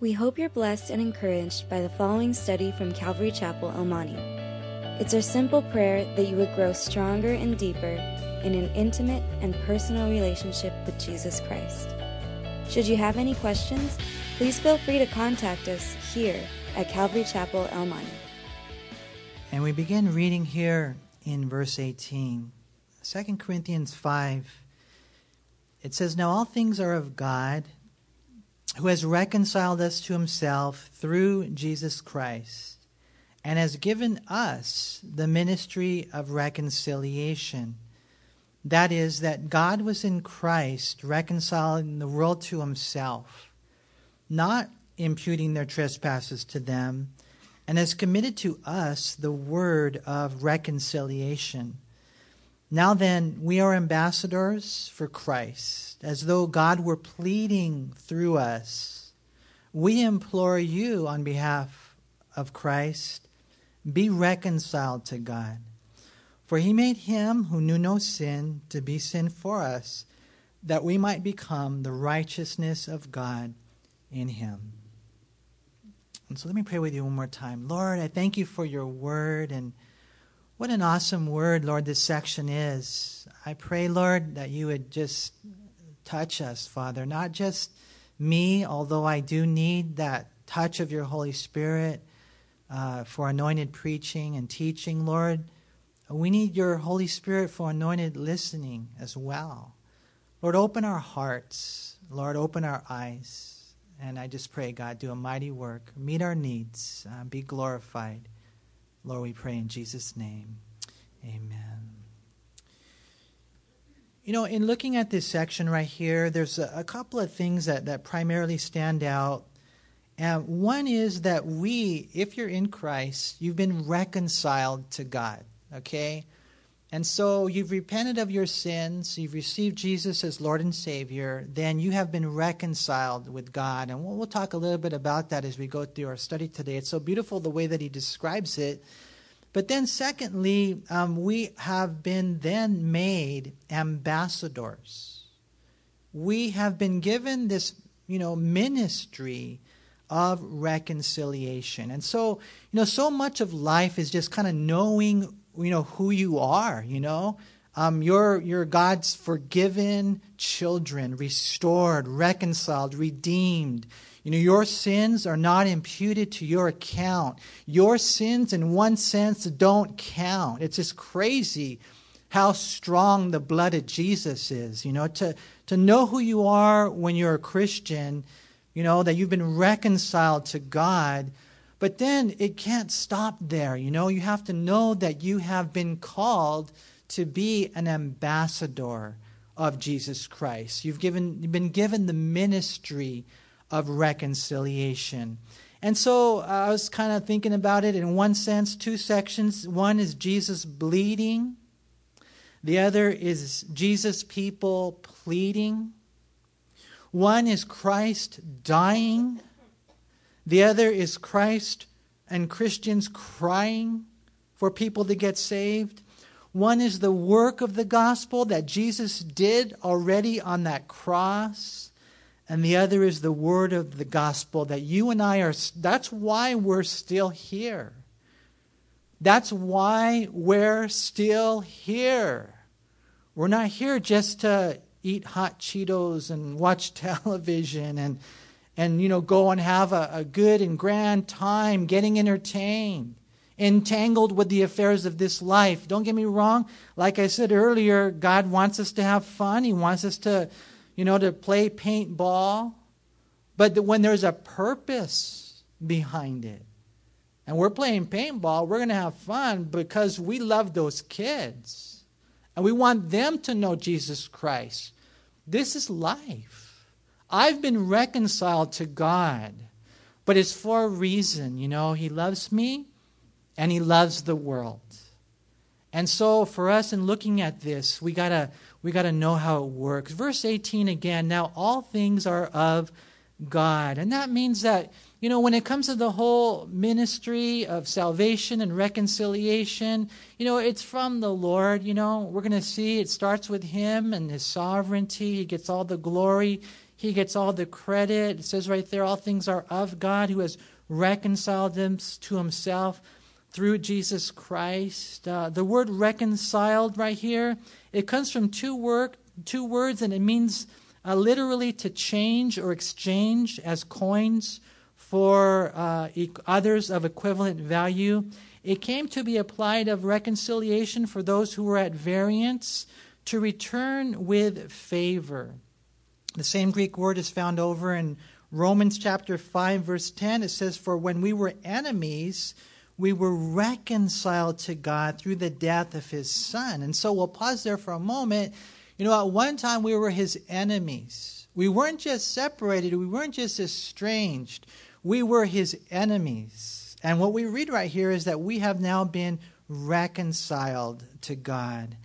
We hope you're blessed and encouraged by the following study from Calvary Chapel, El Monte. It's our simple prayer that you would grow stronger and deeper in an intimate and personal relationship with Jesus Christ. Should you have any questions, please feel free to contact us here at Calvary Chapel, El Monte. And we begin reading here in verse 18. 2 Corinthians 5. It says, Now all things are of God who has reconciled us to himself through Jesus Christ and has given us the ministry of reconciliation. That is, that God was in Christ reconciling the world to himself, not imputing their trespasses to them, and has committed to us the word of reconciliation. Now then, we are ambassadors for Christ, as though God were pleading through us. We implore you on behalf of Christ, be reconciled to God. For he made him who knew no sin to be sin for us, that we might become the righteousness of God in him. And so let me pray with you one more time. Lord, I thank you for your word and what an awesome word, Lord, this section is. I pray, Lord, that you would just touch us, Father. Not just me, although I do need that touch of your Holy Spirit uh, for anointed preaching and teaching, Lord. We need your Holy Spirit for anointed listening as well. Lord, open our hearts. Lord, open our eyes. And I just pray, God, do a mighty work. Meet our needs. Uh, be glorified. Lord, we pray in Jesus' name. Amen. You know, in looking at this section right here, there's a, a couple of things that, that primarily stand out. And one is that we, if you're in Christ, you've been reconciled to God, okay? And so you've repented of your sins, you've received Jesus as Lord and Savior, then you have been reconciled with God. And we'll, we'll, talk a little bit about that as we go through our study today. It's so beautiful the way that he describes it. But then, secondly, um, we have been then made ambassadors. We have been given this, you know, ministry of reconciliation. And so, you know, so much of life is just kind of knowing, you know, who you are, you know. Um, you're, you're God's forgiven children, restored, reconciled, redeemed. You know, your sins are not imputed to your account. Your sins, in one sense, don't count. It's just crazy how strong the blood of Jesus is. You know, to, to know who you are when you're a Christian, you know, that you've been reconciled to God. But then it can't stop there. You know, you have to know that you have been called to be an ambassador of Jesus Christ. You've, given, you've been given the ministry of reconciliation. And so uh, I was kind of thinking about it in one sense, two sections. One is Jesus bleeding, the other is Jesus' people pleading. One is Christ dying, the other is Christ and Christians crying for people to get saved. One is the work of the gospel that Jesus did already on that cross and the other is the word of the gospel that you and I are, that's why we're still here. That's why we're still here. We're not here just to eat hot Cheetos and watch television and, and you know, go and have a, a good and grand time getting entertained, entangled with the affairs of this life. Don't get me wrong. Like I said earlier, God wants us to have fun. He wants us to you know, to play paintball, but when there's a purpose behind it. And we're playing paintball, we're going to have fun because we love those kids. And we want them to know Jesus Christ. This is life. I've been reconciled to God, but it's for a reason. You know, He loves me and He loves the world. And so, for us, in looking at this, we got to we got to know how it works. Verse 18 again, now all things are of God. And that means that, you know, when it comes to the whole ministry of salvation and reconciliation, you know, it's from the Lord. You know, we're going to see it starts with Him and His sovereignty. He gets all the glory. He gets all the credit. It says right there, all things are of God who has reconciled them to himself through Jesus Christ. Uh, the word reconciled right here, it comes from two, word, two words and it means uh, literally to change or exchange as coins for uh, others of equivalent value. It came to be applied of reconciliation for those who were at variance to return with favor. The same Greek word is found over in Romans chapter 5 verse 10. It says for when we were enemies we were reconciled to God through the death of his son. And so we'll pause there for a moment. You know, at one time we were his enemies. We weren't just separated, we weren't just estranged. We were his enemies. And what we read right here is that we have now been reconciled to God.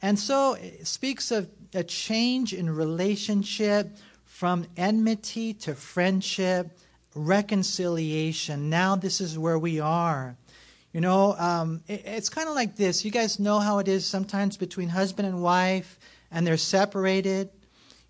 And so it speaks of a change in relationship from enmity to friendship, reconciliation. Now, this is where we are. You know, um, it, it's kind of like this. You guys know how it is sometimes between husband and wife, and they're separated.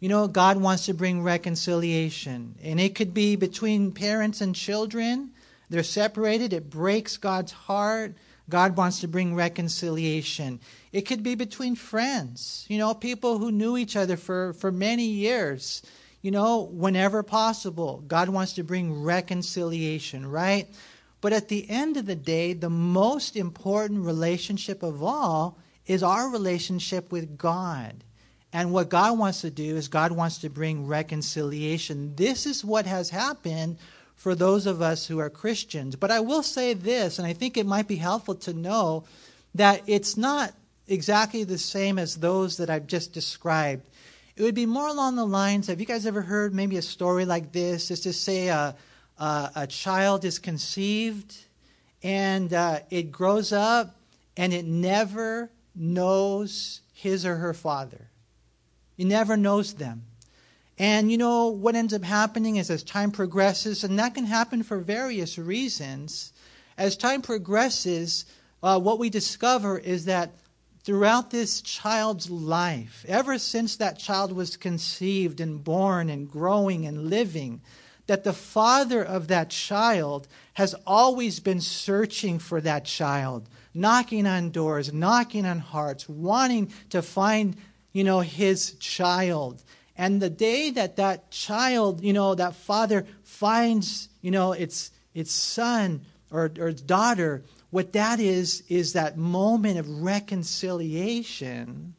You know, God wants to bring reconciliation. And it could be between parents and children. They're separated. It breaks God's heart. God wants to bring reconciliation. It could be between friends, you know, people who knew each other for, for many years. You know, whenever possible, God wants to bring reconciliation, right? But at the end of the day, the most important relationship of all is our relationship with God. And what God wants to do is God wants to bring reconciliation. This is what has happened for those of us who are Christians. But I will say this, and I think it might be helpful to know that it's not exactly the same as those that I've just described. It would be more along the lines have you guys ever heard maybe a story like this? Is to say a, uh, a child is conceived and uh, it grows up and it never knows his or her father. It never knows them. And you know what ends up happening is as time progresses, and that can happen for various reasons, as time progresses, uh, what we discover is that throughout this child's life, ever since that child was conceived and born and growing and living, that the father of that child has always been searching for that child, knocking on doors, knocking on hearts, wanting to find, you know, his child. And the day that that child, you know, that father finds, you know, its its son or, or its daughter, what that is is that moment of reconciliation.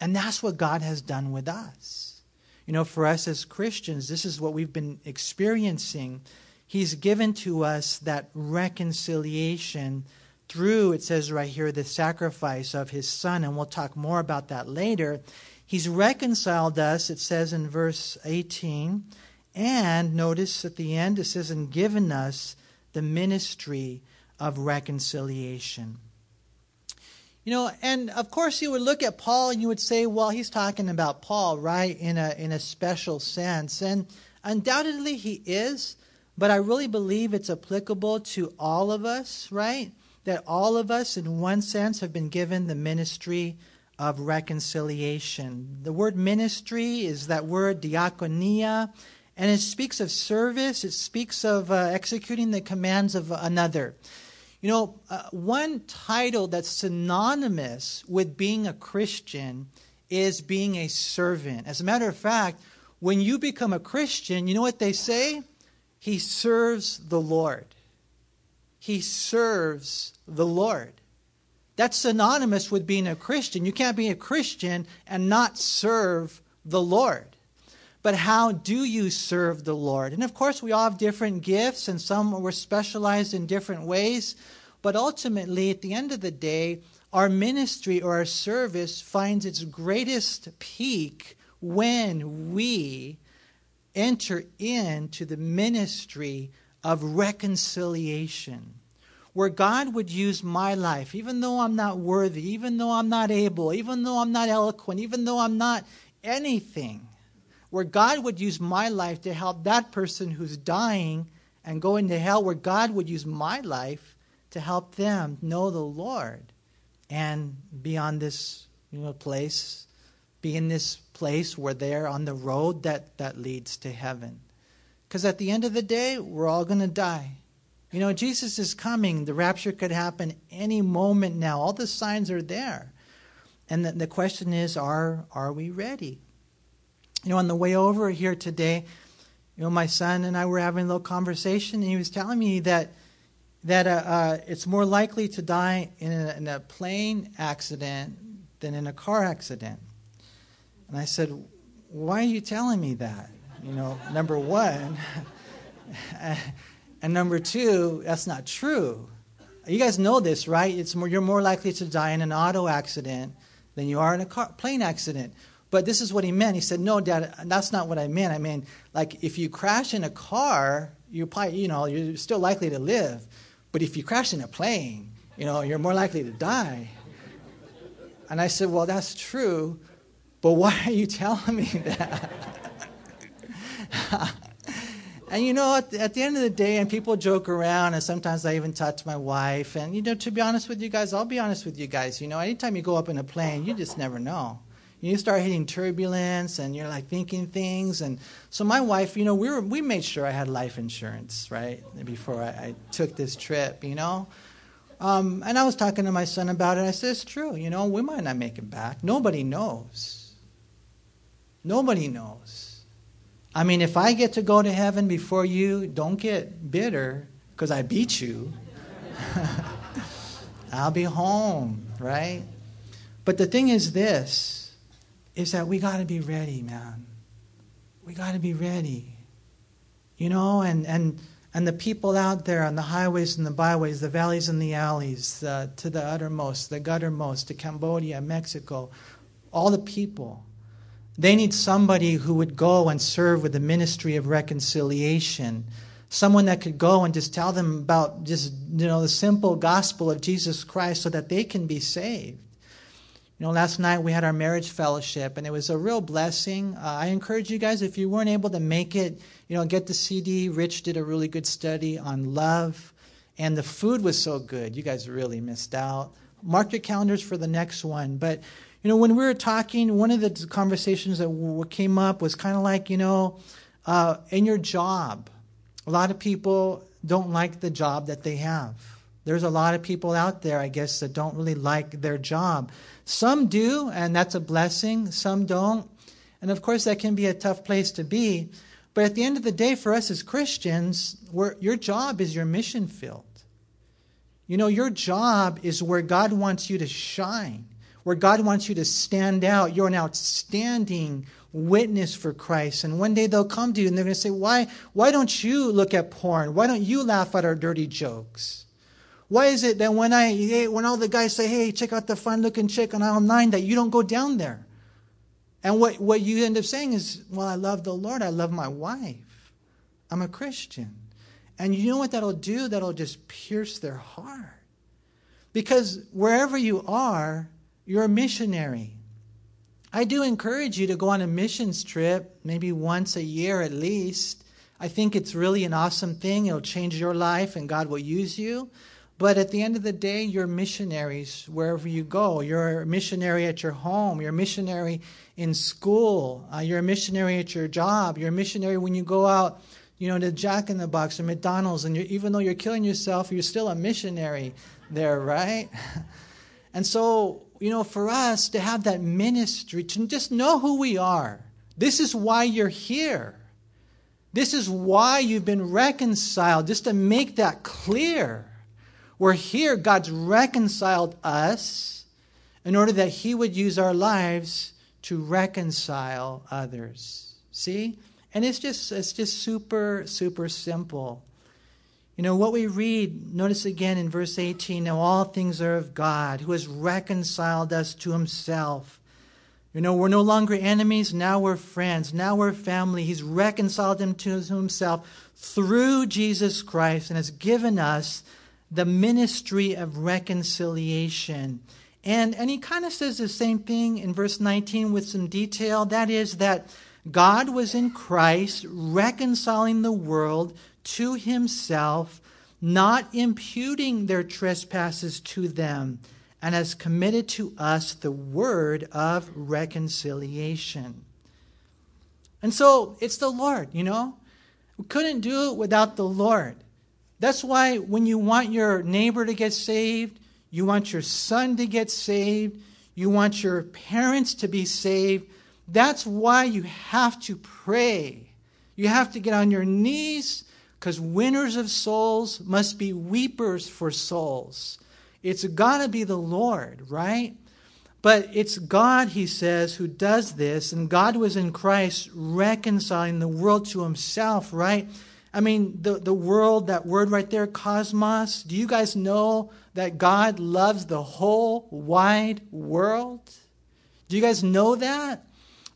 And that's what God has done with us. You know, for us as Christians, this is what we've been experiencing. He's given to us that reconciliation through, it says right here, the sacrifice of his son. And we'll talk more about that later. He's reconciled us, it says in verse 18. And notice at the end, it says, and given us the ministry of reconciliation. You know, and of course you would look at Paul and you would say, well, he's talking about Paul, right, in a in a special sense. And undoubtedly he is, but I really believe it's applicable to all of us, right? That all of us in one sense have been given the ministry of reconciliation. The word ministry is that word diakonia, and it speaks of service, it speaks of uh, executing the commands of another. You know, uh, one title that's synonymous with being a Christian is being a servant. As a matter of fact, when you become a Christian, you know what they say? He serves the Lord. He serves the Lord. That's synonymous with being a Christian. You can't be a Christian and not serve the Lord. But how do you serve the Lord? And of course, we all have different gifts, and some were specialized in different ways. But ultimately, at the end of the day, our ministry or our service finds its greatest peak when we enter into the ministry of reconciliation. Where God would use my life, even though I'm not worthy, even though I'm not able, even though I'm not eloquent, even though I'm not anything where God would use my life to help that person who's dying and going to hell, where God would use my life to help them know the Lord and be on this you know, place be in this place where they're on the road that, that leads to heaven. Because at the end of the day, we're all going to die. You know, Jesus is coming. The rapture could happen any moment now. All the signs are there. And the, the question is, are, are we ready? You know, on the way over here today, you know, my son and I were having a little conversation, and he was telling me that that uh, uh, it's more likely to die in a, in a plane accident than in a car accident. And I said, Why are you telling me that? You know, number one. and number two, that's not true. You guys know this, right? It's more, you're more likely to die in an auto accident than you are in a car, plane accident. But this is what he meant. He said, "No, Dad, that's not what I meant. I mean, like if you crash in a car, you probably, you know, you're still likely to live. But if you crash in a plane, you know, you're more likely to die." And I said, "Well, that's true, but why are you telling me that? and you know, at, at, the end of the day, and people joke around, and sometimes I even talk to my wife. And you know, to be honest with you guys, I'll be honest with you guys. You know, anytime you go up in a plane, you just never know. You start hitting turbulence, and you're like thinking things. And so, my wife, you know, we were we made sure I had life insurance right before I, I took this trip. You know. Um, and I was talking to my son about it. I said, It's true. You know, we might not make it back. Nobody knows. Nobody knows. I mean, if I get to go to heaven before you, don't get bitter because I beat you. I'll be home, right? But the thing is this is that we got to be ready, man. We got to be ready. You know, and and and the people out there on the highways and the byways, the valleys and the alleys, uh, to the uttermost, the guttermost, to Cambodia, Mexico, all the people they need somebody who would go and serve with the ministry of reconciliation. Someone that could go and just tell them about just, you know, the simple gospel of Jesus Christ so that they can be saved. You know, last night we had our marriage fellowship, and it was a real blessing. Uh, I encourage you guys, if you weren't able to make it, you know, get the CD. Rich did a really good study on love, and the food was so good. You guys really missed out. Mark your calendars for the next one. But you know, when we were talking, one of the conversations that came up was kind of like, you know, uh, in your job, a lot of people don't like the job that they have. There's a lot of people out there, I guess, that don't really like their job. Some do, and that's a blessing. Some don't. And of course, that can be a tough place to be. But at the end of the day, for us as Christians, your job is your mission field. You know, your job is where God wants you to shine where God wants you to stand out. You're an outstanding witness for Christ. And one day they'll come to you and they're going to say, why, why don't you look at porn? Why don't you laugh at our dirty jokes? Why is it that when I when all the guys say, hey, check out the fun looking chick on aisle nine, that you don't go down there? And what, what you end up saying is, well, I love the Lord. I love my wife. I'm a Christian. And you know what that'll do? That'll just pierce their heart. Because wherever you are, you're a missionary. I do encourage you to go on a missions trip, maybe once a year at least. I think it's really an awesome thing. It'll change your life and God will use you. But at the end of the day, you're missionaries wherever you go. You're a missionary at your home. You're a missionary in school. Uh, you're a missionary at your job. You're a missionary when you go out, you know, to Jack in the Box or McDonald's. And even though you're killing yourself, you're still a missionary there, right? and so you know, for us to have that ministry, to just know who we are. This is why you're here. This is why you've been reconciled, just to make that clear. We're here, God's reconciled us in order that He would use our lives to reconcile others. See? And it's just it's just super, super simple. You know, what we read, notice again in verse 18 now all things are of God, who has reconciled us to himself. You know, we're no longer enemies, now we're friends, now we're family. He's reconciled them to himself through Jesus Christ and has given us the ministry of reconciliation. And, and he kind of says the same thing in verse 19 with some detail. That is, that God was in Christ reconciling the world to himself, not imputing their trespasses to them, and has committed to us the word of reconciliation. And so it's the Lord, you know? We couldn't do it without the Lord. That's why when you want your neighbor to get saved, you want your son to get saved, you want your parents to be saved, that's why you have to pray. You have to get on your knees because winners of souls must be weepers for souls. It's got to be the Lord, right? But it's God, he says, who does this, and God was in Christ reconciling the world to himself, right? I mean, the, the world, that word right there, cosmos, do you guys know that God loves the whole wide world? Do you guys know that?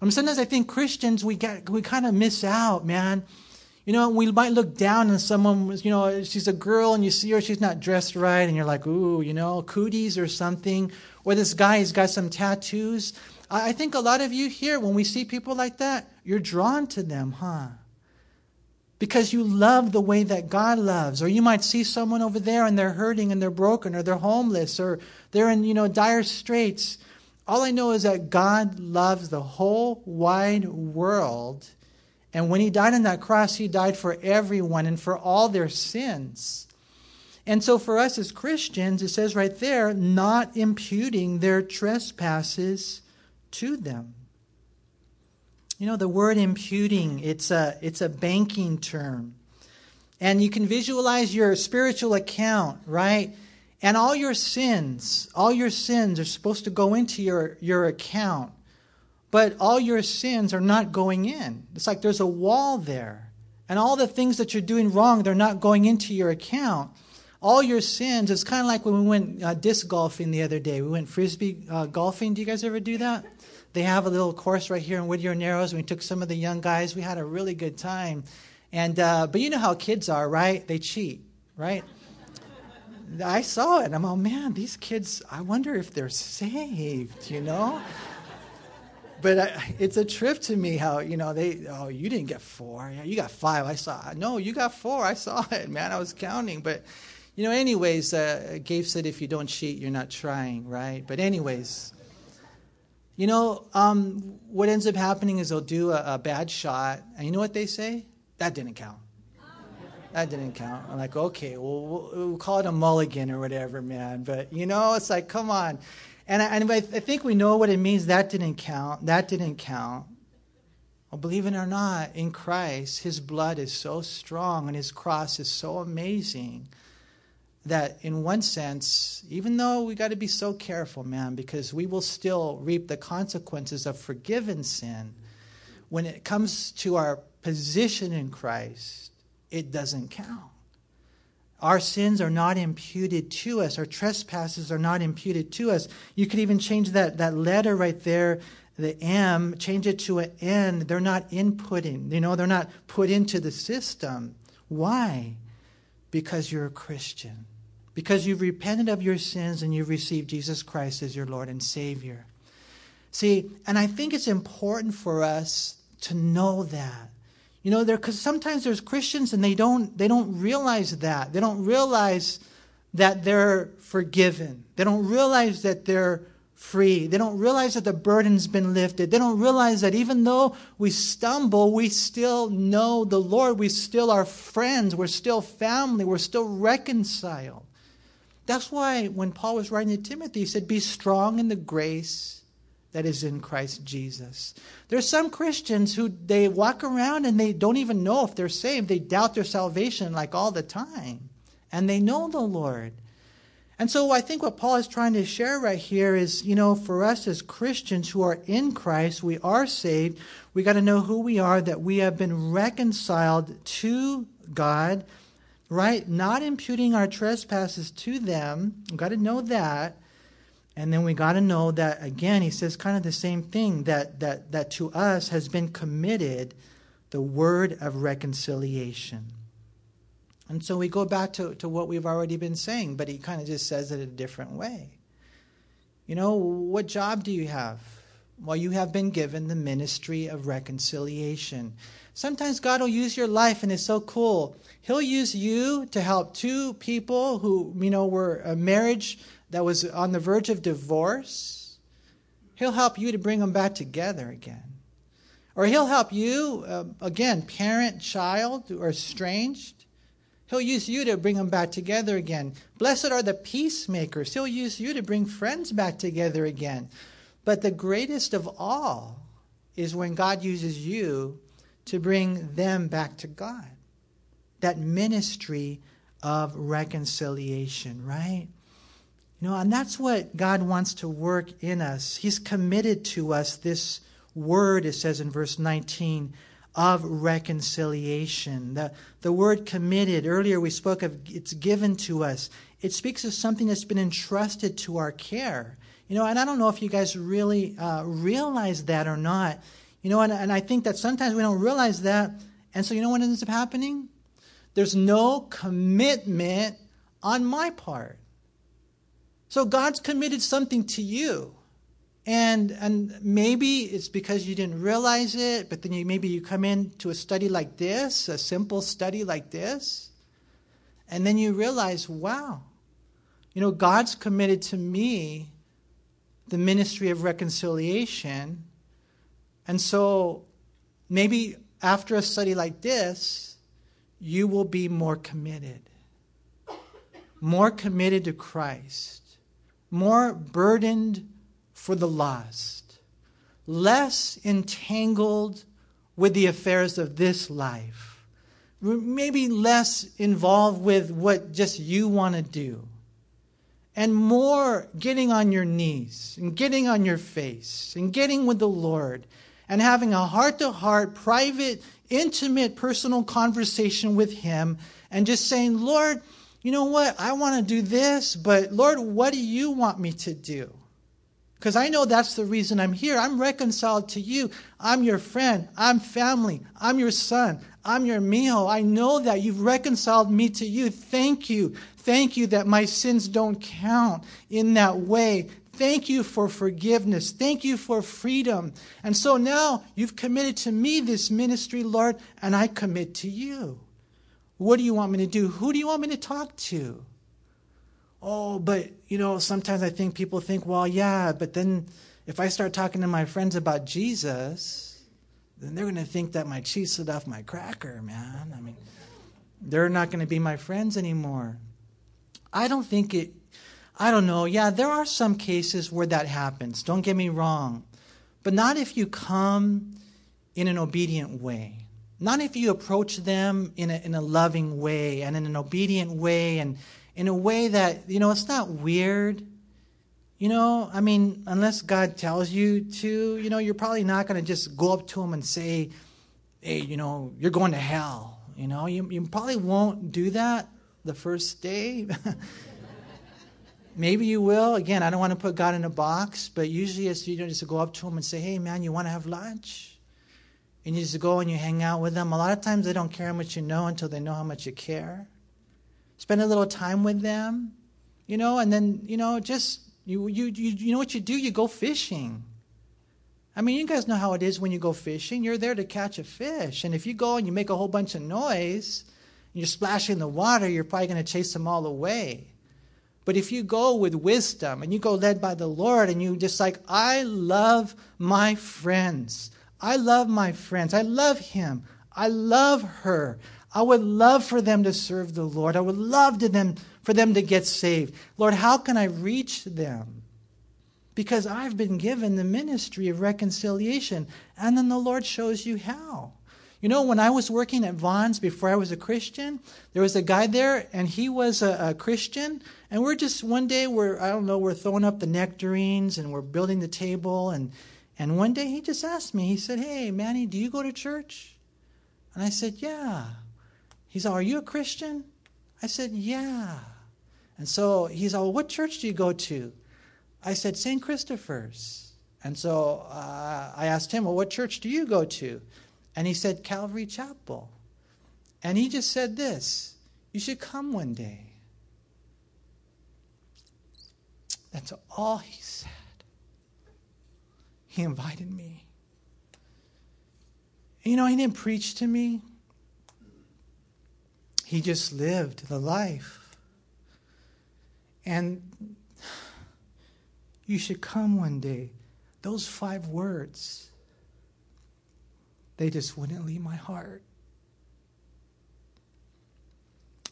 I mean, sometimes I think Christians, we, get, we kind of miss out, man. You know, we might look down on someone, you know, she's a girl and you see her, she's not dressed right, and you're like, ooh, you know, cooties or something. Or this guy, he's got some tattoos. I think a lot of you here, when we see people like that, you're drawn to them, huh? Because you love the way that God loves. Or you might see someone over there and they're hurting and they're broken or they're homeless or they're in, you know, dire straits. All I know is that God loves the whole wide world and when he died on that cross, he died for everyone and for all their sins. And so for us as Christians, it says right there, not imputing their trespasses to them. You know, the word imputing, it's a, it's a banking term. And you can visualize your spiritual account, right? And all your sins, all your sins are supposed to go into your, your account but all your sins are not going in. It's like there's a wall there. And all the things that you're doing wrong, they're not going into your account. All your sins, it's kind of like when we went uh, disc golfing the other day. We went frisbee uh, golfing. Do you guys ever do that? They have a little course right here in Whittier Narrows. We took some of the young guys. We had a really good time. And uh, but you know how kids are, right? They cheat, right? I saw it. I'm oh man, these kids. I wonder if they're saved. You know but I, it's a trip to me how you know they oh you didn't get four. Yeah you got five. I saw no you got four. I saw it man. I was counting. But you know anyways uh, Gabe said if you don't cheat you're not trying right? But anyways you know um, what ends up happening is they'll do a, a bad shot. And you know what they say? That didn't count. That didn't count. I'm like, okay, well, we'll, we'll call it a mulligan or whatever, man. But you know, it's like, come on. And I, and I think we know what it means. That didn't count. That didn't count. Well, believe it or not, in Christ, his blood is so strong and his cross is so amazing that, in one sense, even though we got to be so careful, man, because we will still reap the consequences of forgiven sin, when it comes to our position in Christ, it doesn't count. Our sins are not imputed to us. Our trespasses are not imputed to us. You could even change that, that letter right there, the M, change it to an N. They're not inputting, you know, they're not put into the system. Why? Because you're a Christian. Because you've repented of your sins and you've received Jesus Christ as your Lord and Savior. See, and I think it's important for us to know that. You know, there because sometimes there's Christians and they don't they don't realize that. They don't realize that they're forgiven. They don't realize that they're free. They don't realize that the burden's been lifted. They don't realize that even though we stumble, we still know the Lord. We still are friends. We're still family. We're still reconciled. That's why when Paul was writing to Timothy, he said, Be strong in the grace that is in Christ Jesus. There's some Christians who they walk around and they don't even know if they're saved. They doubt their salvation like all the time. And they know the Lord. And so I think what Paul is trying to share right here is, you know, for us as Christians who are in Christ, we are saved. We got to know who we are, that we have been reconciled to God, right? Not imputing our trespasses to them. We've got to know that. And then we got to know that again, he says kind of the same thing that that that to us has been committed the word of reconciliation. And so we go back to, to what we've already been saying, but he kind of just says it a different way. You know, what job do you have? Well, you have been given the ministry of reconciliation. Sometimes God will use your life, and it's so cool. He'll use you to help two people who, you know, were a marriage that was on the verge of divorce, He'll help you to bring them back together again. Or He'll help you, uh, again, parent, child, or estranged. He'll use you to bring them back together again. Blessed are the peacemakers. He'll use you to bring friends back together again. But the greatest of all is when God uses you to bring them back to God. That ministry of reconciliation, right? You know, and that's what God wants to work in us. He's committed to us this word, it says in verse 19, of reconciliation. The, the word committed, earlier we spoke of it's given to us. It speaks of something that's been entrusted to our care. You know, and I don't know if you guys really uh, realize that or not. You know, and, and I think that sometimes we don't realize that. And so, you know what ends up happening? There's no commitment on my part. So God's committed something to you. And and maybe it's because you didn't realize it, but then you, maybe you come into a study like this, a simple study like this, and then you realize, wow, you know, God's committed to me the ministry of reconciliation. And so maybe after a study like this, you will be more committed. More committed to Christ more burdened for the lost, less entangled with the affairs of this life, maybe less involved with what just you want to do, and more getting on your knees and getting on your face and getting with the Lord and having a heart to heart, private, intimate, personal conversation with Him and just saying, Lord, you know what? I want to do this, but Lord, what do you want me to do? Because I know that's the reason I'm here. I'm reconciled to you. I'm your friend. I'm family. I'm your son. I'm your mijo. I know that you've reconciled me to you. Thank you. Thank you that my sins don't count in that way. Thank you for forgiveness. Thank you for freedom. And so now you've committed to me this ministry, Lord, and I commit to you. What do you want me to do? Who do you want me to talk to? Oh, but, you know, sometimes I think people think, well, yeah, but then if I start talking to my friends about Jesus, then they're going to think that my cheese slid off my cracker, man. I mean, they're not going to be my friends anymore. I don't think it, I don't know. Yeah, there are some cases where that happens. Don't get me wrong. But not if you come in an obedient way. Not if you approach them in a, in a loving way and in an obedient way and in a way that, you know, it's not weird. You know, I mean, unless God tells you to, you know, you're probably not going to just go up to them and say, hey, you know, you're going to hell. You know, you, you probably won't do that the first day. Maybe you will. Again, I don't want to put God in a box, but usually it's you know, just to go up to him and say, hey, man, you want to have lunch? And you just go and you hang out with them. A lot of times they don't care how much you know until they know how much you care. Spend a little time with them, you know, and then, you know, just, you, you, you, you know what you do? You go fishing. I mean, you guys know how it is when you go fishing. You're there to catch a fish. And if you go and you make a whole bunch of noise, and you're splashing the water, you're probably going to chase them all away. But if you go with wisdom and you go led by the Lord and you just like, I love my friends. I love my friends. I love him. I love her. I would love for them to serve the Lord. I would love to them for them to get saved. Lord, how can I reach them? Because I've been given the ministry of reconciliation. And then the Lord shows you how. You know, when I was working at Vons before I was a Christian, there was a guy there, and he was a, a Christian. And we're just one day, we're, I don't know, we're throwing up the nectarines and we're building the table. And and one day he just asked me, he said, Hey, Manny, do you go to church? And I said, Yeah. He said, Are you a Christian? I said, Yeah. And so he's all, What church do you go to? I said, St. Christopher's. And so uh, I asked him, Well, what church do you go to? And he said, Calvary Chapel. And he just said this You should come one day. That's all he said. He invited me. You know, he didn't preach to me, he just lived the life. And You should come one day. Those five words, they just wouldn't leave my heart.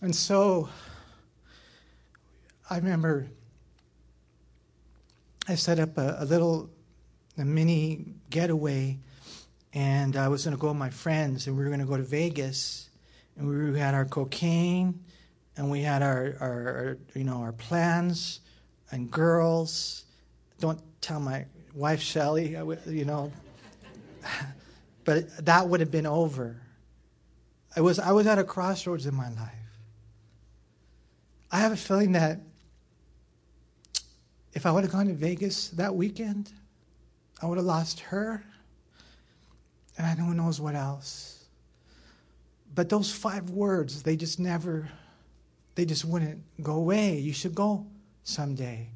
And so I remember I set up a, a little a mini getaway, and I was going to go with my friends, and we were going to go to Vegas, and we had our cocaine, and we had our, our, our you know our plans, and girls. Don't tell my wife Shelly, you know. but that would have been over. I was I was at a crossroads in my life. I have a feeling that if I would have gone to Vegas that weekend, I would have lost her, and who knows what else. But those five words, they just never, they just wouldn't go away. You should go someday.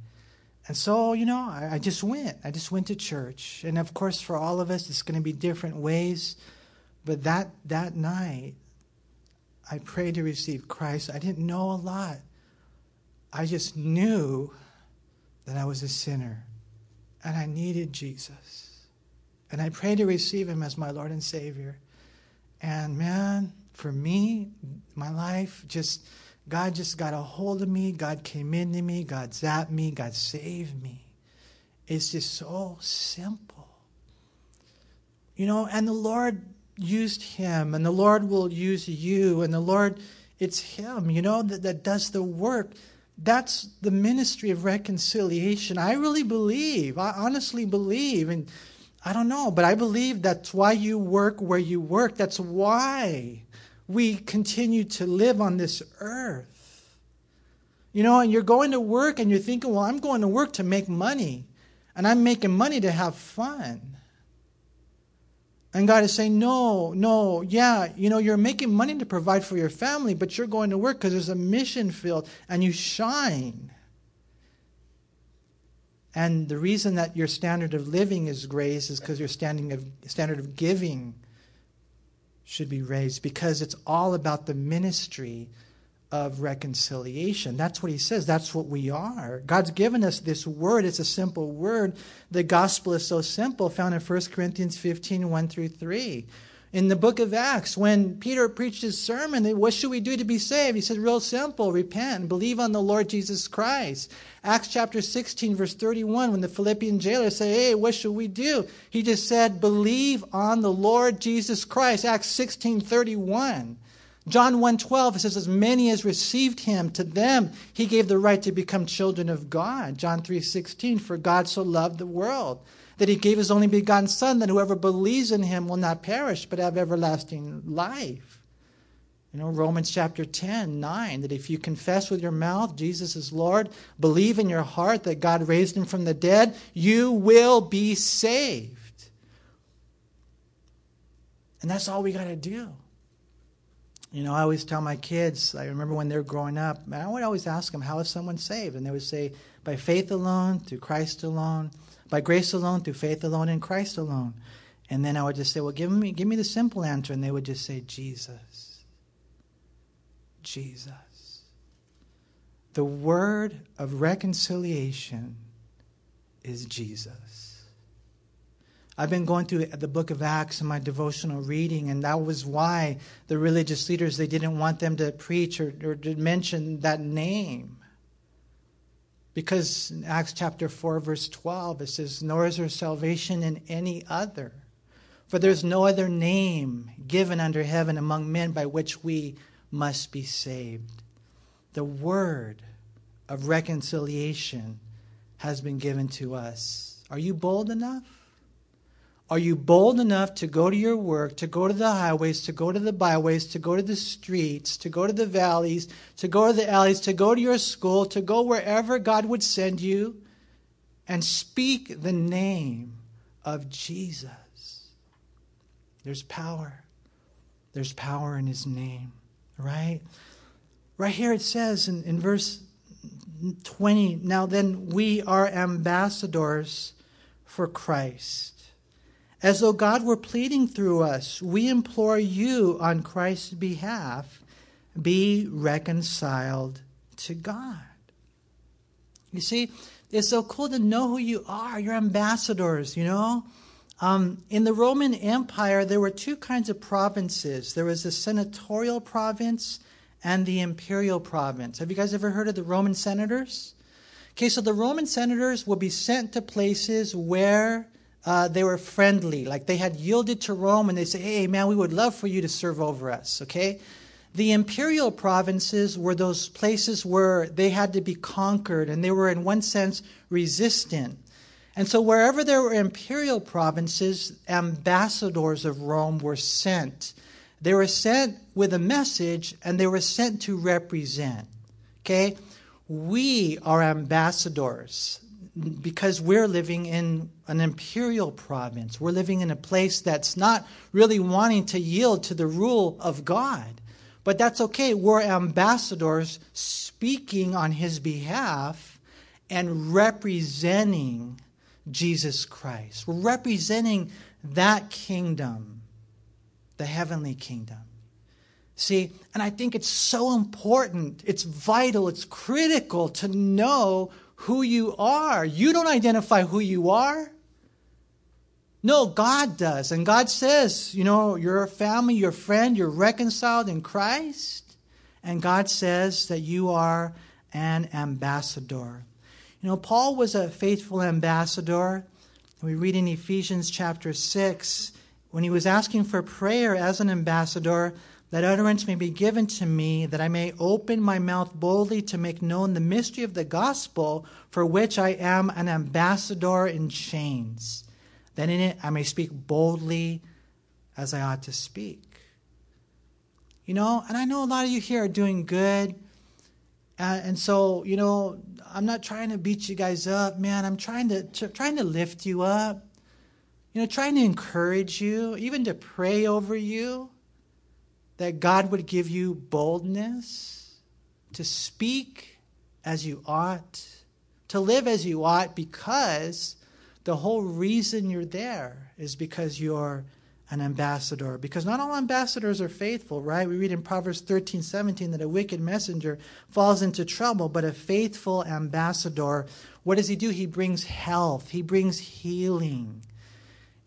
And so, you know, I, I just went. I just went to church. And of course, for all of us, it's going to be different ways. But that, that night, I prayed to receive Christ. I didn't know a lot. I just knew that I was a sinner and I needed Jesus. And I prayed to receive him as my Lord and Savior. And man, for me, my life just, God just got a hold of me. God came into me. God zapped me. God saved me. It's just so simple. You know, and the Lord used him, and the Lord will use you, and the Lord, it's him, you know, that, that does the work. That's the ministry of reconciliation. I really believe, I honestly believe, and I don't know, but I believe that's why you work where you work. That's why we continue to live on this earth. You know, and you're going to work and you're thinking, well, I'm going to work to make money, and I'm making money to have fun. And God is saying, no, no, yeah, you know, you're making money to provide for your family, but you're going to work because there's a mission field and you shine. And the reason that your standard of living is raised is because your standing of, standard of giving should be raised because it's all about the ministry of reconciliation. That's what he says. That's what we are. God's given us this word. It's a simple word. The gospel is so simple, found in 1 Corinthians 15 1 through 3. In the book of Acts, when Peter preached his sermon, what should we do to be saved? He said, real simple repent and believe on the Lord Jesus Christ. Acts chapter 16, verse 31, when the Philippian jailer said, Hey, what should we do? He just said, Believe on the Lord Jesus Christ. Acts 16, 31. John 1:12 says as many as received him to them he gave the right to become children of God. John 3:16 for God so loved the world that he gave his only begotten son that whoever believes in him will not perish but have everlasting life. You know Romans chapter 10, 9 that if you confess with your mouth Jesus is Lord, believe in your heart that God raised him from the dead, you will be saved. And that's all we got to do. You know, I always tell my kids, I remember when they were growing up, I would always ask them, How is someone saved? And they would say, By faith alone, through Christ alone, by grace alone, through faith alone, in Christ alone. And then I would just say, Well, give me, give me the simple answer. And they would just say, Jesus. Jesus. The word of reconciliation is Jesus. I've been going through the book of Acts in my devotional reading, and that was why the religious leaders they didn't want them to preach or, or to mention that name. Because in Acts chapter 4, verse 12, it says, Nor is there salvation in any other. For there's no other name given under heaven among men by which we must be saved. The word of reconciliation has been given to us. Are you bold enough? Are you bold enough to go to your work, to go to the highways, to go to the byways, to go to the streets, to go to the valleys, to go to the alleys, to go to your school, to go wherever God would send you and speak the name of Jesus? There's power. There's power in his name, right? Right here it says in, in verse 20 Now then, we are ambassadors for Christ as though God were pleading through us, we implore you on Christ's behalf be reconciled to God. You see, it's so cool to know who you are. You're ambassadors, you know? Um, in the Roman Empire, there were two kinds of provinces there was the senatorial province and the imperial province. Have you guys ever heard of the Roman senators? Okay, so the Roman senators would be sent to places where uh, they were friendly, like they had yielded to Rome, and they say, "Hey, man, we would love for you to serve over us." Okay, the imperial provinces were those places where they had to be conquered, and they were, in one sense, resistant. And so, wherever there were imperial provinces, ambassadors of Rome were sent. They were sent with a message, and they were sent to represent. Okay, we are ambassadors because we're living in an imperial province. We're living in a place that's not really wanting to yield to the rule of God. But that's okay. We're ambassadors speaking on his behalf and representing Jesus Christ. We're representing that kingdom, the heavenly kingdom. See, and I think it's so important, it's vital, it's critical to know who you are. You don't identify who you are. No, God does. And God says, you know, you're a family, you're a friend, you're reconciled in Christ. And God says that you are an ambassador. You know, Paul was a faithful ambassador. We read in Ephesians chapter 6 when he was asking for prayer as an ambassador that utterance may be given to me, that I may open my mouth boldly to make known the mystery of the gospel, for which I am an ambassador in chains, that in it I may speak boldly as I ought to speak. You know, and I know a lot of you here are doing good. Uh, and so, you know, I'm not trying to beat you guys up, man. I'm trying to, to trying to lift you up. You know, trying to encourage you, even to pray over you that God would give you boldness to speak as you ought, to live as you ought, because the whole reason you're there is because you're an ambassador. Because not all ambassadors are faithful, right? We read in Proverbs 13, 17 that a wicked messenger falls into trouble, but a faithful ambassador, what does he do? He brings health, he brings healing.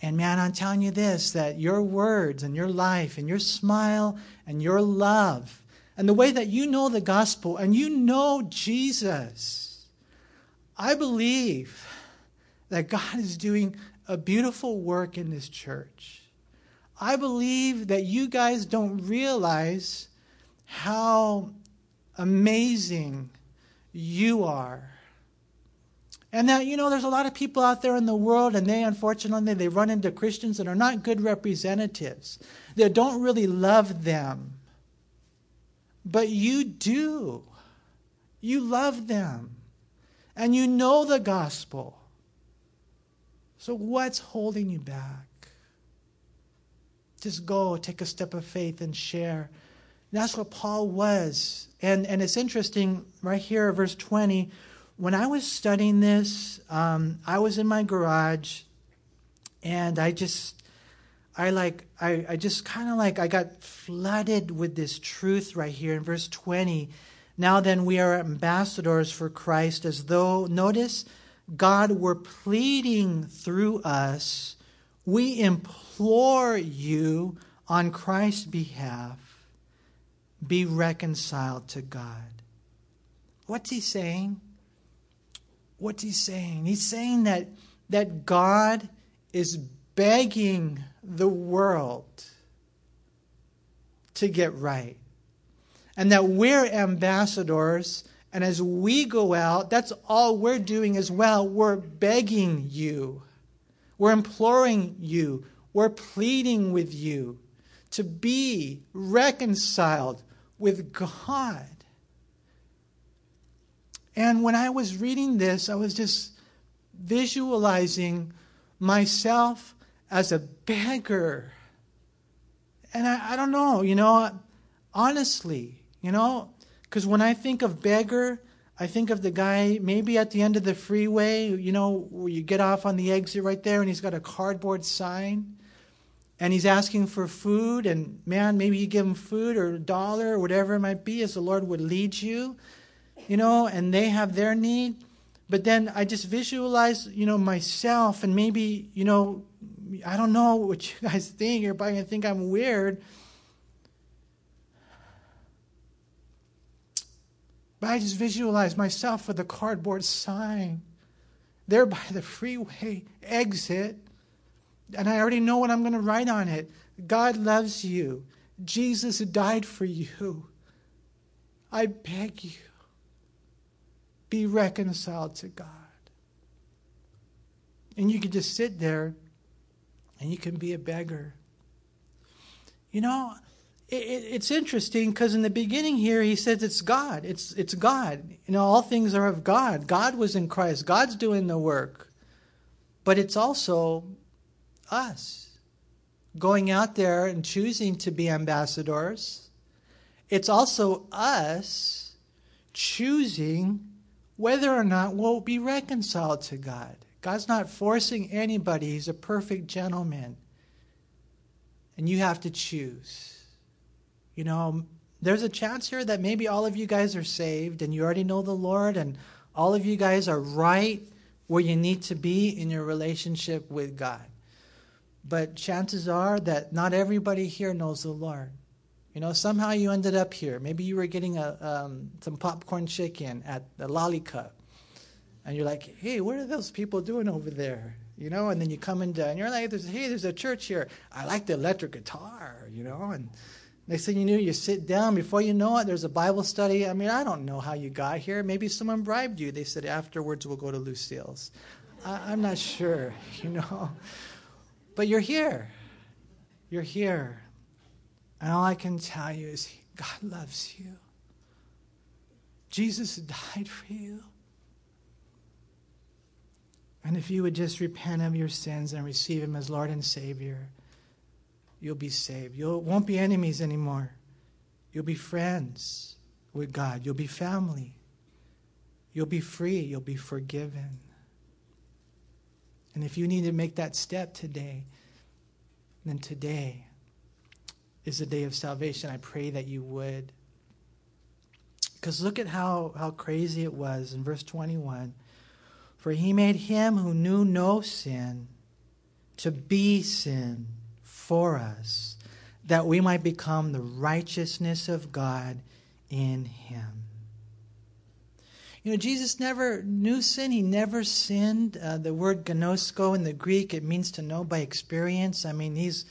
And man, I'm telling you this that your words and your life and your smile and your love and the way that you know the gospel and you know Jesus, I believe that God is doing a beautiful work in this church. I believe that you guys don't realize how amazing you are and that, you know, there's a lot of people out there in the world, and they unfortunately they run into Christians that are not good representatives. They don't really love them. But you do. You love them. And you know the gospel. So what's holding you back? Just go, take a step of faith, and share. that's what Paul was. And, and it's interesting, right here, verse 20 when I was studying this, um, I was in my garage, and I just, I like, I, I just kind of like, I got flooded with this truth right here in verse 20. Now then, we are ambassadors for Christ, as though, notice, God were pleading through us. We implore you on Christ's behalf, be reconciled to God. What's he saying? What's he saying? He's saying that, that God is begging the world to get right. And that we're ambassadors, and as we go out, that's all we're doing as well. We're begging you, we're imploring you, we're pleading with you to be reconciled with God. And when I was reading this, I was just visualizing myself as a beggar. And I, I don't know, you know, honestly, you know, because when I think of beggar, I think of the guy maybe at the end of the freeway, you know, where you get off on the exit right there and he's got a cardboard sign and he's asking for food. And man, maybe you give him food or a dollar or whatever it might be as the Lord would lead you you know, and they have their need. but then I just visualize, you know, myself and maybe, you know, I don't know what you guys think. You're probably going to think I'm weird. But I just visualize myself with a cardboard sign there by the freeway exit. And I already know what I'm going to write on it. God loves you. Jesus died for you. I beg you, be reconciled to God. And you can just sit there and you can be a beggar. You know, it, it's interesting because in the beginning here he says it's God. It's it's God. You know, all things are of God. God was in Christ. God's doing the work. But it's also us going out there and choosing to be ambassadors. It's also us choosing whether or not we'll be reconciled to God. God's not forcing anybody, He's a perfect gentleman. And you have to choose. You know, there's a chance here that maybe all of you guys are saved and you already know the Lord, and all of you guys are right where you need to be in your relationship with God. But chances are that not everybody here knows the Lord. You know, somehow you ended up here. Maybe you were getting a, um, some popcorn chicken at the Lollicup. And you're like, hey, what are those people doing over there? You know, and then you come into, and you're like, hey, there's a church here. I like the electric guitar, you know, and next thing you know, you sit down. Before you know it, there's a Bible study. I mean, I don't know how you got here. Maybe someone bribed you. They said afterwards we'll go to Lucille's. I, I'm not sure, you know. But you're here. You're here. And all I can tell you is God loves you. Jesus died for you. And if you would just repent of your sins and receive Him as Lord and Savior, you'll be saved. You won't be enemies anymore. You'll be friends with God. You'll be family. You'll be free. You'll be forgiven. And if you need to make that step today, then today is the day of salvation. I pray that you would. Because look at how, how crazy it was in verse 21. For he made him who knew no sin to be sin for us, that we might become the righteousness of God in him. You know, Jesus never knew sin. He never sinned. Uh, the word gnosko in the Greek, it means to know by experience. I mean, he's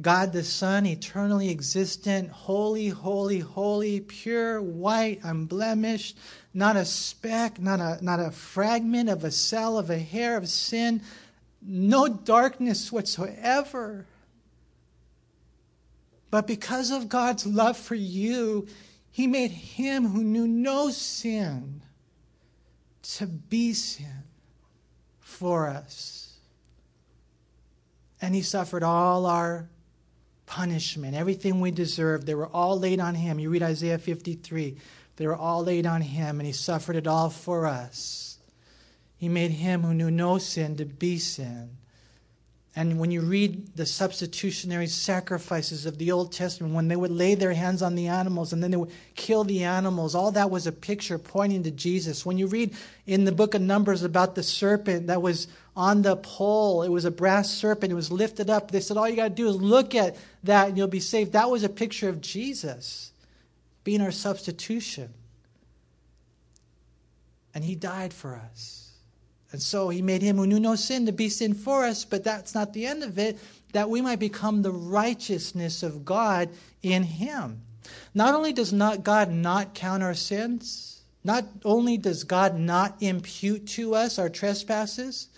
God the Son, eternally existent, holy, holy, holy, pure, white, unblemished, not a speck, not a, not a fragment of a cell of a hair of sin, no darkness whatsoever. But because of God's love for you, He made Him who knew no sin to be sin for us. And he suffered all our punishment, everything we deserved. They were all laid on him. You read Isaiah 53. They were all laid on him, and he suffered it all for us. He made him who knew no sin to be sin and when you read the substitutionary sacrifices of the Old Testament, when they would lay their hands on the animals and then they would kill the animals, all that was a picture pointing to Jesus. When you read in the book of Numbers about the serpent that was on the pole, it was a brass serpent, it was lifted up. They said, All you got to do is look at that and you'll be saved. That was a picture of Jesus being our substitution. And he died for us. And so he made him who knew no sin to be sin for us, but that's not the end of it, that we might become the righteousness of God in him. Not only does not God not count our sins, not only does God not impute to us our trespasses,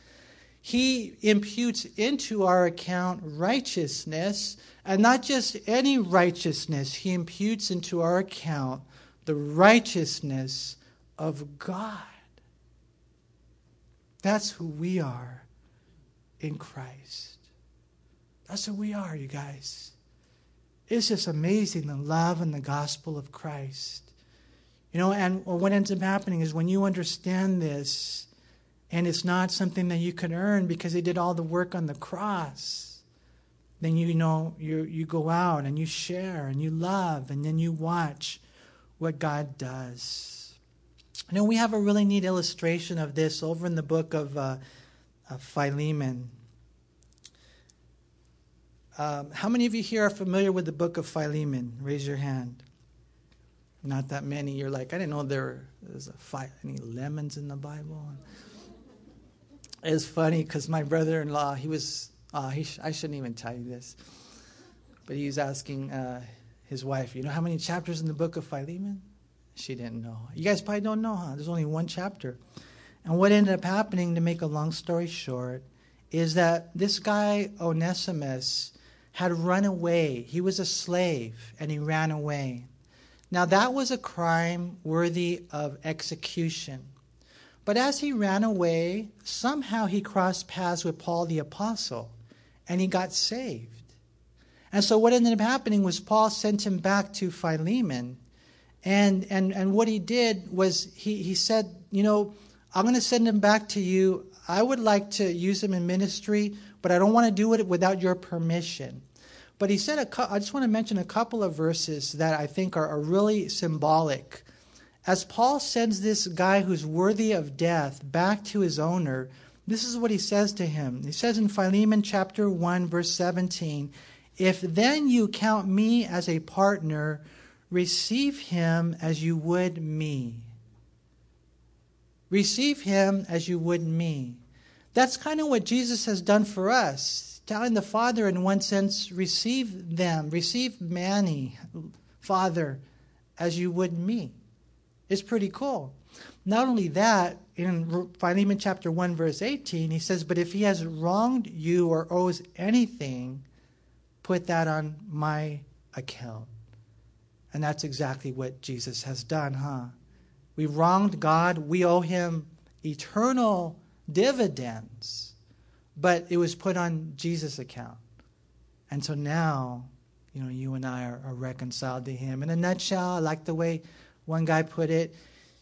he imputes into our account righteousness, and not just any righteousness, he imputes into our account the righteousness of God. That's who we are in Christ. That's who we are, you guys. It's just amazing the love and the gospel of Christ. You know, and what ends up happening is when you understand this, and it's not something that you can earn because they did all the work on the cross, then you know you you go out and you share and you love and then you watch what God does. You know, we have a really neat illustration of this over in the book of, uh, of Philemon. Um, how many of you here are familiar with the book of Philemon? Raise your hand. Not that many. You're like, I didn't know there was fi- any lemons in the Bible. It's funny because my brother-in-law, he was, uh, he sh- I shouldn't even tell you this, but he was asking uh, his wife, you know how many chapters in the book of Philemon? She didn't know. You guys probably don't know, huh? There's only one chapter. And what ended up happening, to make a long story short, is that this guy, Onesimus, had run away. He was a slave and he ran away. Now, that was a crime worthy of execution. But as he ran away, somehow he crossed paths with Paul the Apostle and he got saved. And so, what ended up happening was Paul sent him back to Philemon. And, and, and what he did was he, he said, You know, I'm going to send him back to you. I would like to use him in ministry, but I don't want to do it without your permission. But he said, a, I just want to mention a couple of verses that I think are, are really symbolic. As Paul sends this guy who's worthy of death back to his owner, this is what he says to him. He says in Philemon chapter 1, verse 17, If then you count me as a partner, receive him as you would me. Receive him as you would me. That's kind of what Jesus has done for us telling the Father, in one sense, receive them, receive Manny, Father, as you would me. It's pretty cool. Not only that, in Philemon chapter 1, verse 18, he says, But if he has wronged you or owes anything, put that on my account. And that's exactly what Jesus has done, huh? We wronged God, we owe him eternal dividends but it was put on Jesus' account. And so now, you know, you and I are, are reconciled to him. In a nutshell, I like the way one guy put it.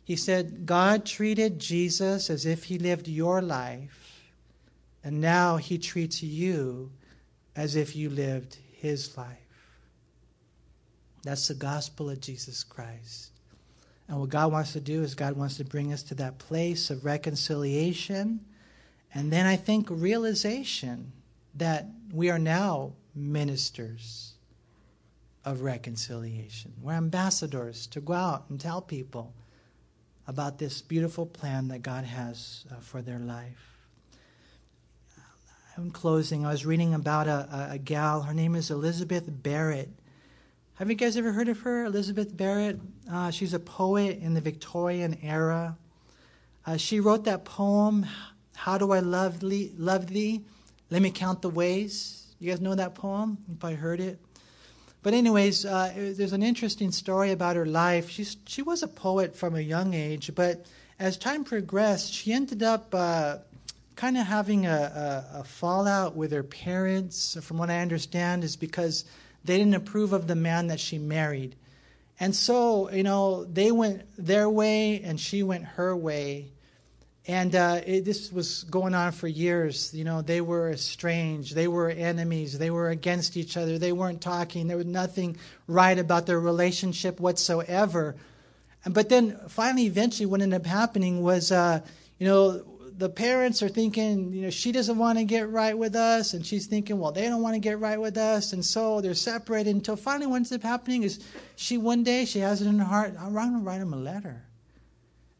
He said, God treated Jesus as if he lived your life, and now he treats you as if you lived his life. That's the gospel of Jesus Christ. And what God wants to do is, God wants to bring us to that place of reconciliation and then I think realization that we are now ministers of reconciliation. We're ambassadors to go out and tell people about this beautiful plan that God has uh, for their life. In closing, I was reading about a, a, a, gal. Her name is Elizabeth Barrett. Have you guys ever heard of her, Elizabeth Barrett? Uh, she's a poet in the Victorian era. Uh, she wrote that poem, how do I love thee? Love thee? Let me count the ways. You guys know that poem? You probably heard it. But anyways, uh, there's an interesting story about her life. She's she was a poet from a young age, but as time progressed, she ended up uh, kind of having a, a, a, fallout with her parents. From what I understand, is because they didn't approve of the man that she married, and so you know they went their way and she went her way. And uh, it, this was going on for years. You know, they were estranged. They were enemies. They were against each other. They weren't talking. There was nothing right about their relationship whatsoever. But then finally, eventually, what ended up happening was, uh, you know, the parents are thinking, you know, she doesn't want to get right with us, and she's thinking, well, they don't want to get right with us, and so they're separated until finally what ends up happening is she one day she has it in her heart, I'm going to write him a letter.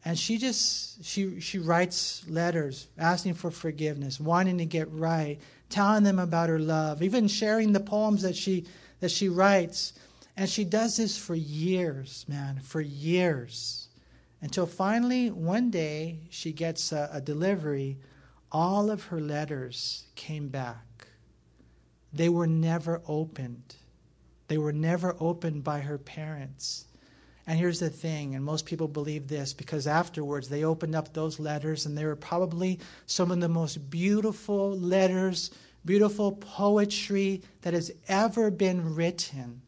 And she just she she writes letters asking for forgiveness wanting to get right telling them about her love even sharing the poems that she that she writes. And she does this for years man for years until finally one day she gets a, a delivery. All of her letters came back. They were never opened. They were never opened by her parents. And here's the thing, and most people believe this because afterwards they opened up those letters and they were probably some of the most beautiful letters, beautiful poetry that has ever been written.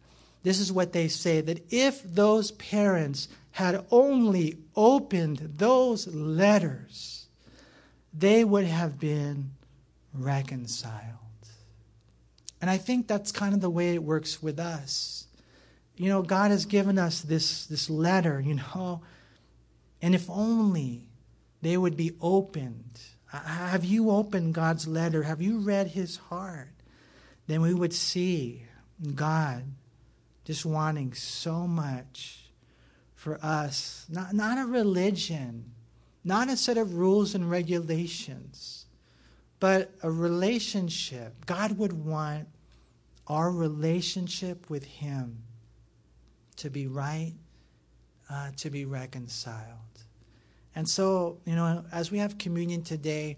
This is what they say that if those parents had only opened those letters, they would have been reconciled. And I think that's kind of the way it works with us you know, God has given us this, this letter, you know, And if only they would be opened. Have you opened God's letter? Have you read his heart? Then we would see God just wanting so much for us. Not, not a religion, not a set of rules and regulations, but a relationship. God would want our relationship with Him to be right, uh, to be reconciled. And so, you know, as we have communion today,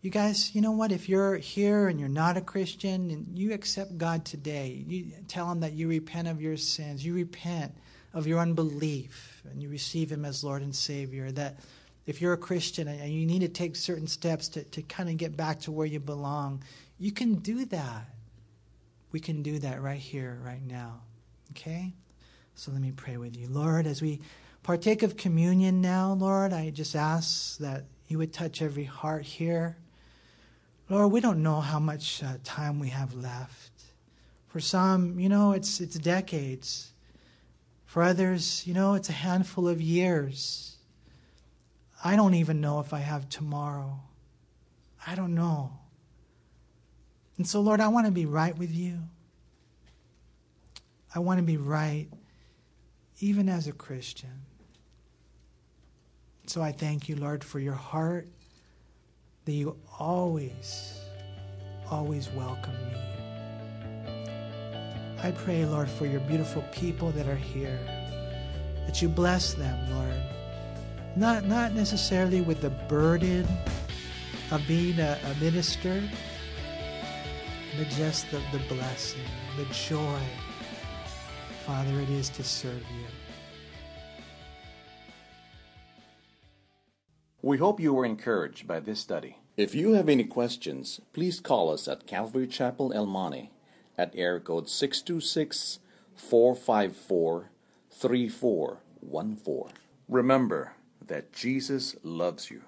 you guys, you know what? If you're here and you're not a Christian and you accept God today, you tell Him that you repent of your sins, you repent of your unbelief, and you receive Him as Lord and Savior. That if you're a Christian and you need to take certain steps to, to kind of get back to where you belong, you can do that. We can do that right here, right now. Okay? So let me pray with you. Lord, as we partake of communion now, Lord, I just ask that you would touch every heart here. Lord, we don't know how much uh, time we have left. For some, you know, it's, it's decades. For others, you know, it's a handful of years. I don't even know if I have tomorrow. I don't know. And so, Lord, I want to be right with you. I want to be right even as a Christian. So I thank you, Lord, for your heart that you always, always welcome me. I pray, Lord, for your beautiful people that are here, that you bless them, Lord. Not, not necessarily with the burden of being a, a minister, but just the, the blessing, the joy, Father, it is to serve you. We hope you were encouraged by this study. If you have any questions, please call us at Calvary Chapel El Monte at air code 626 454 3414. Remember that Jesus loves you.